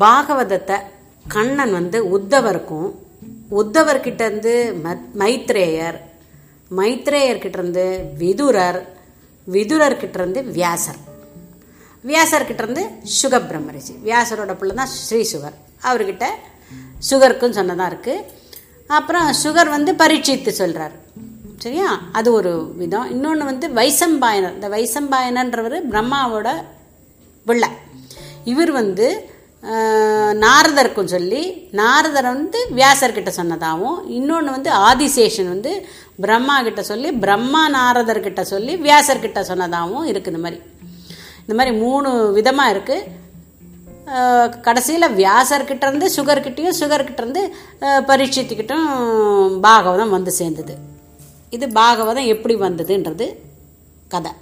பாகவதத்தை கண்ணன் வந்து உத்தவருக்கும் உத்தவர்கிட்ட இருந்து மத்- மைத்ரேயர் மைத்ரேயர்கிட்ட இருந்து விதுரர் விதுரர்கிட்ட இருந்து வியாசர். வியாசர்கிட்ட இருந்து சுக பிரம்மரிஷி வியாசரோட பிள்ளை தான் ஸ்ரீ சுகர் அவர்கிட்ட சுகருக்கும் சொன்னதாக இருக்குது அப்புறம் சுகர் வந்து பரீட்சித்து சொல்கிறார் சரியா? அது ஒரு விதம். இன்னொன்று வந்து வைசம்பாயனர். இந்த வைசம்பாயனன்றவர் பிரம்மாவோட பிள்ளை. இவர் வந்து நாரதருக்கும் சொல்லி நாரதர் வந்து வியாசர்கிட்ட சொன்னதாகவும் இன்னொன்று வந்து ஆதிசேஷன் வந்து பிரம்மா கிட்ட சொல்லி பிரம்மா நாரதர்கிட்ட சொல்லி வியாசர்கிட்ட சொன்னதாகவும் இருக்குது இந்த மாதிரி. இந்த மாதிரி மூணு விதமாக இருக்குது கடைசியில் வியாசர்கிட்ட இருந்து சுகர்கிட்டையும் சுகர்கிட்ட இருந்து பரீட்சித்துக்கிட்டும் பாகவதம் வந்து சேர்ந்தது. இது பாகவதம் எப்படி வந்ததுன்றது கதை.